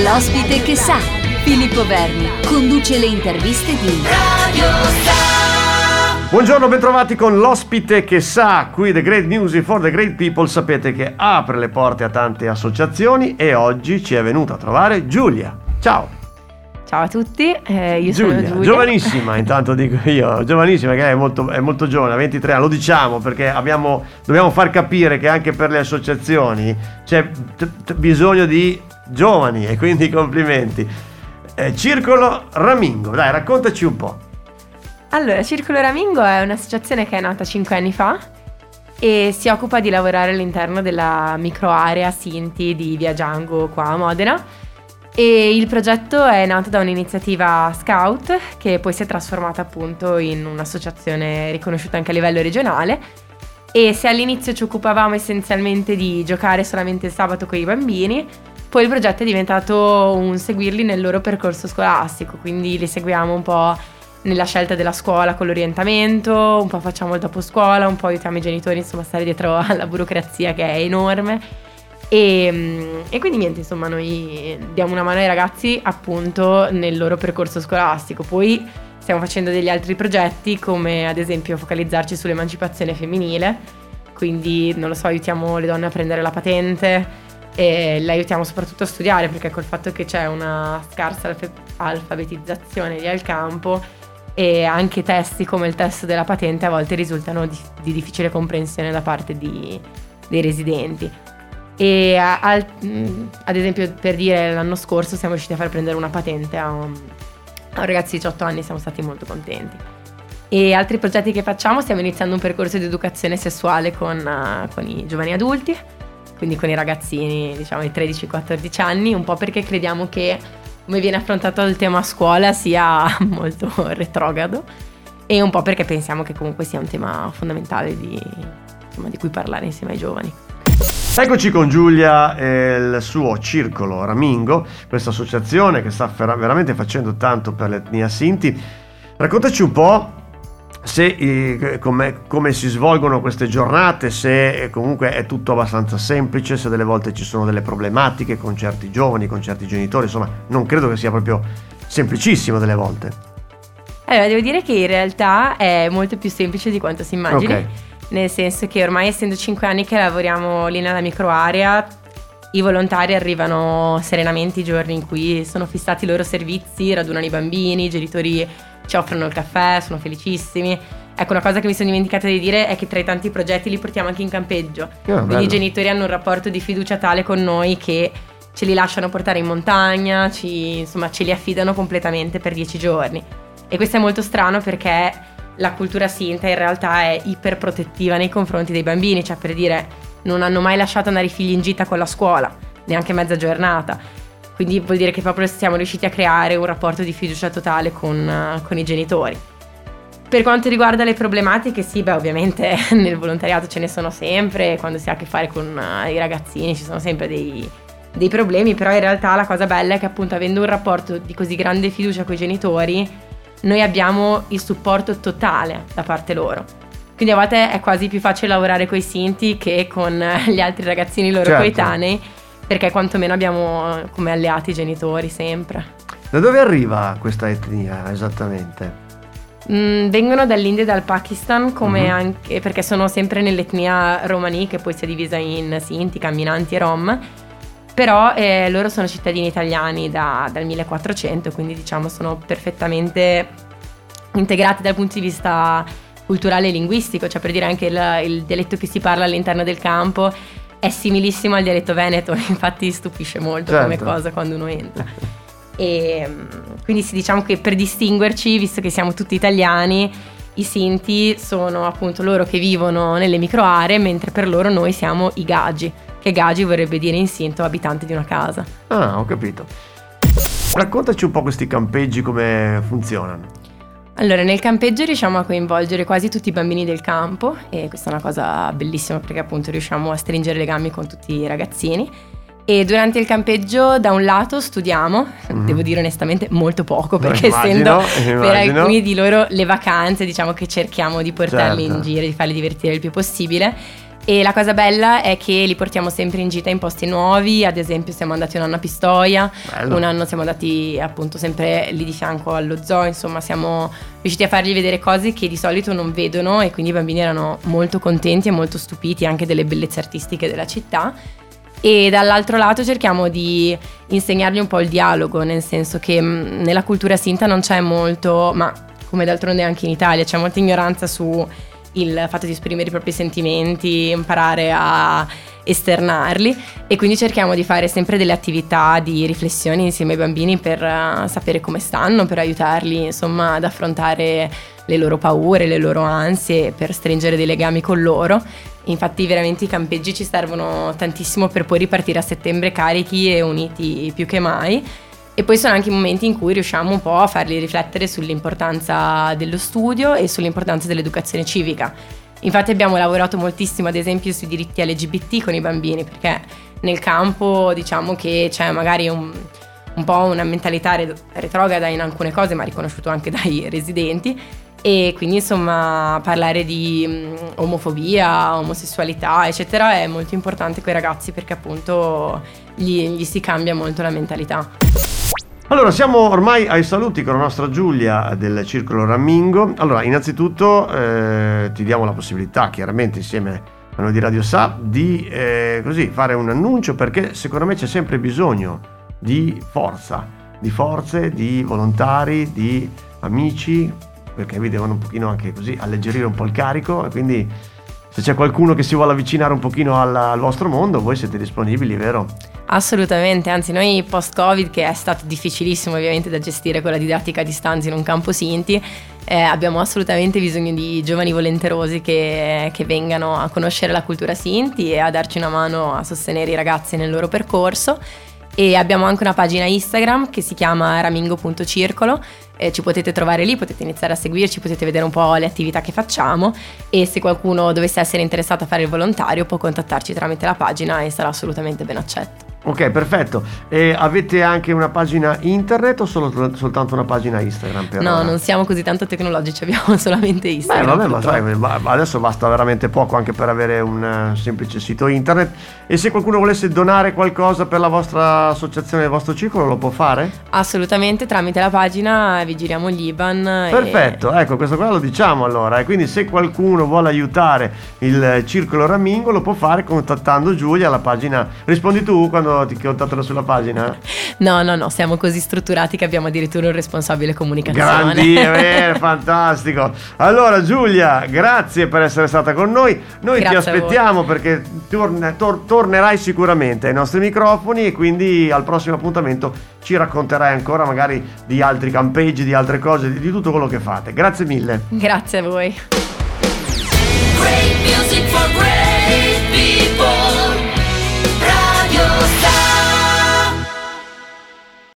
L'ospite che sa, Filippo Verni, conduce le interviste di Radio Sa. Buongiorno, bentrovati con l'ospite che sa, qui The Great Music for the Great People, sapete che apre le porte a tante associazioni e oggi ci è venuta a trovare Giulia. Ciao! Ciao a tutti, eh, io Giulia, sono Giulia. Giovanissima, intanto dico io, giovanissima che è molto, è molto giovane, 23 anni, lo diciamo perché abbiamo, dobbiamo far capire che anche per le associazioni c'è t- t- bisogno di giovani e quindi complimenti. Eh, Circolo Ramingo, dai raccontaci un po'. Allora, Circolo Ramingo è un'associazione che è nata 5 anni fa e si occupa di lavorare all'interno della microarea Sinti di Via Giango qua a Modena e il progetto è nato da un'iniziativa scout che poi si è trasformata appunto in un'associazione riconosciuta anche a livello regionale. E se all'inizio ci occupavamo essenzialmente di giocare solamente il sabato con i bambini, poi il progetto è diventato un seguirli nel loro percorso scolastico, quindi li seguiamo un po' nella scelta della scuola con l'orientamento, un po' facciamo il dopo scuola, un po' aiutiamo i genitori insomma a stare dietro alla burocrazia che è enorme e, mm, e, quindi niente, insomma, noi diamo una mano ai ragazzi appunto nel loro percorso scolastico. Poi stiamo facendo degli altri progetti come ad esempio focalizzarci sull'emancipazione femminile, quindi non lo so, aiutiamo le donne a prendere la patente e le aiutiamo soprattutto a studiare perché col fatto che c'è una scarsa alf- alfabetizzazione lì al campo e anche testi come il testo della patente a volte risultano di, di difficile comprensione da parte di, dei residenti. E al, mm, ad esempio, per dire, l'anno scorso siamo riusciti a far prendere una patente a un, a un ragazzo di 18 anni, siamo stati molto contenti. E altri progetti che facciamo, stiamo iniziando un percorso di educazione sessuale con, uh, con i giovani adulti, quindi con i ragazzini, diciamo, di 13-14 anni, un po' perché crediamo che come viene affrontato il tema a scuola sia molto retrogrado e un po' perché pensiamo che comunque sia un tema fondamentale di, insomma, di cui parlare insieme ai giovani. Eccoci con Giulia e il suo circolo Ramingo, questa associazione che sta veramente facendo tanto per l'etnia Sinti. Raccontaci un po' se, come, come, si svolgono queste giornate, se comunque è tutto abbastanza semplice, se delle volte ci sono delle problematiche con certi giovani, con certi genitori, insomma non credo che sia proprio semplicissimo delle volte. Allora, devo dire che in realtà è molto più semplice di quanto si immagini. Okay nel senso che ormai essendo 5 anni che lavoriamo lì nella microarea, i volontari arrivano serenamente i giorni in cui sono fissati i loro servizi, radunano i bambini, i genitori ci offrono il caffè, sono felicissimi. Ecco, una cosa che mi sono dimenticata di dire è che tra i tanti progetti li portiamo anche in campeggio. Oh, Quindi bello. i genitori hanno un rapporto di fiducia tale con noi che ce li lasciano portare in montagna, ci, insomma ce li affidano completamente per dieci giorni. E questo è molto strano perché la cultura sinta in realtà è iperprotettiva nei confronti dei bambini, cioè per dire non hanno mai lasciato andare i figli in gita con la scuola, neanche mezza giornata. Quindi vuol dire che proprio siamo riusciti a creare un rapporto di fiducia totale con, uh, con i genitori. Per quanto riguarda le problematiche, sì, beh, ovviamente nel volontariato ce ne sono sempre, quando si ha a che fare con uh, i ragazzini ci sono sempre dei, dei problemi, però in realtà la cosa bella è che appunto avendo un rapporto di così grande fiducia con i genitori, noi abbiamo il supporto totale da parte loro. Quindi a volte è quasi più facile lavorare con i Sinti che con gli altri ragazzini loro certo. coetanei, perché quantomeno abbiamo come alleati i genitori sempre. Da dove arriva questa etnia esattamente? Mm, vengono dall'India e dal Pakistan, come uh-huh. anche perché sono sempre nell'etnia romani, che poi si è divisa in Sinti, camminanti e Rom però eh, loro sono cittadini italiani da, dal 1400, quindi diciamo sono perfettamente integrati dal punto di vista culturale e linguistico, cioè per dire anche il, il dialetto che si parla all'interno del campo è similissimo al dialetto veneto, infatti stupisce molto certo. come cosa quando uno entra. E, quindi sì, diciamo che per distinguerci, visto che siamo tutti italiani, i Sinti sono appunto loro che vivono nelle microaree, mentre per loro noi siamo i Gagi che Gagi vorrebbe dire in sinto abitante di una casa. Ah, ho capito. Raccontaci un po' questi campeggi come funzionano. Allora, nel campeggio riusciamo a coinvolgere quasi tutti i bambini del campo e questa è una cosa bellissima perché appunto riusciamo a stringere legami con tutti i ragazzini. E durante il campeggio da un lato studiamo, mm. devo dire onestamente molto poco perché immagino, essendo immagino. per alcuni di loro le vacanze diciamo che cerchiamo di portarli certo. in giro, di farli divertire il più possibile E la cosa bella è che li portiamo sempre in gita in posti nuovi, ad esempio siamo andati un anno a Pistoia, Bello. un anno siamo andati appunto sempre lì di fianco allo zoo, insomma siamo riusciti a fargli vedere cose che di solito non vedono e quindi i bambini erano molto contenti e molto stupiti anche delle bellezze artistiche della città. E dall'altro lato cerchiamo di insegnargli un po' il dialogo, nel senso che mm, nella cultura sinta non c'è molto, ma come d'altronde anche in Italia, c'è molta ignoranza su il fatto di esprimere i propri sentimenti, imparare a esternarli e quindi cerchiamo di fare sempre delle attività di riflessione insieme ai bambini per uh, sapere come stanno, per aiutarli insomma ad affrontare le loro paure, le loro ansie, per stringere dei legami con loro. Infatti veramente i campeggi ci servono tantissimo per poi ripartire a settembre carichi e uniti più che mai e poi sono anche i momenti in cui riusciamo un po' a farli riflettere sull'importanza dello studio e sull'importanza dell'educazione civica. Infatti abbiamo lavorato moltissimo ad esempio sui diritti LGBT con i bambini perché nel campo diciamo che c'è magari un, un po' una mentalità retrograda in alcune cose ma riconosciuto anche dai residenti e quindi insomma parlare di um, omofobia, omosessualità eccetera è molto importante con i ragazzi perché appunto gli, gli si cambia molto la mentalità. Allora, siamo ormai ai saluti con la nostra Giulia del Circolo Rammingo. Allora, innanzitutto eh, ti diamo la possibilità, chiaramente insieme a noi di Radio Sa, di eh, così, fare un annuncio perché secondo me c'è sempre bisogno di forza, di forze, di volontari, di amici, perché vi devono un pochino anche così alleggerire un po' il carico e quindi se c'è qualcuno che si vuole avvicinare un pochino al, al vostro mondo, voi siete disponibili, vero? Assolutamente, anzi noi post-Covid, che è stato difficilissimo ovviamente da gestire con la didattica a distanza in un campo Sinti, eh, abbiamo assolutamente bisogno di giovani volenterosi che, che, vengano a conoscere la cultura Sinti e a darci una mano a sostenere i ragazzi nel loro percorso e abbiamo anche una pagina Instagram che si chiama ramingo.circolo eh, ci potete trovare lì, potete iniziare a seguirci, potete vedere un po' le attività che facciamo e se qualcuno dovesse essere interessato a fare il volontario può contattarci tramite la pagina e sarà assolutamente ben accetto. Ok, perfetto. E avete anche una pagina internet o solo, soltanto una pagina Instagram? no, ora? non siamo così tanto tecnologici, abbiamo solamente Instagram. Beh, vabbè, ma sai, adesso basta veramente poco anche per avere un uh, semplice sito internet. E se qualcuno volesse donare qualcosa per la vostra associazione, il vostro circolo, lo può fare? Assolutamente, tramite la pagina vi giriamo l'IBAN. Perfetto, e... ecco, questo qua lo diciamo allora. E quindi se qualcuno vuole aiutare il circolo Ramingo, lo può fare contattando Giulia alla pagina. Rispondi tu quando ti contattano sulla pagina? No, no, no, siamo così strutturati che abbiamo addirittura un responsabile comunicazione. Grandi, è fantastico. Allora Giulia, grazie per essere stata con noi. Noi grazie ti aspettiamo perché torne, tor- tornerai sicuramente ai nostri microfoni e quindi al prossimo appuntamento ci racconterai ancora magari di altri campeggi, di altre cose, di, di tutto quello che fate. Grazie mille. Grazie a voi. Great music for great.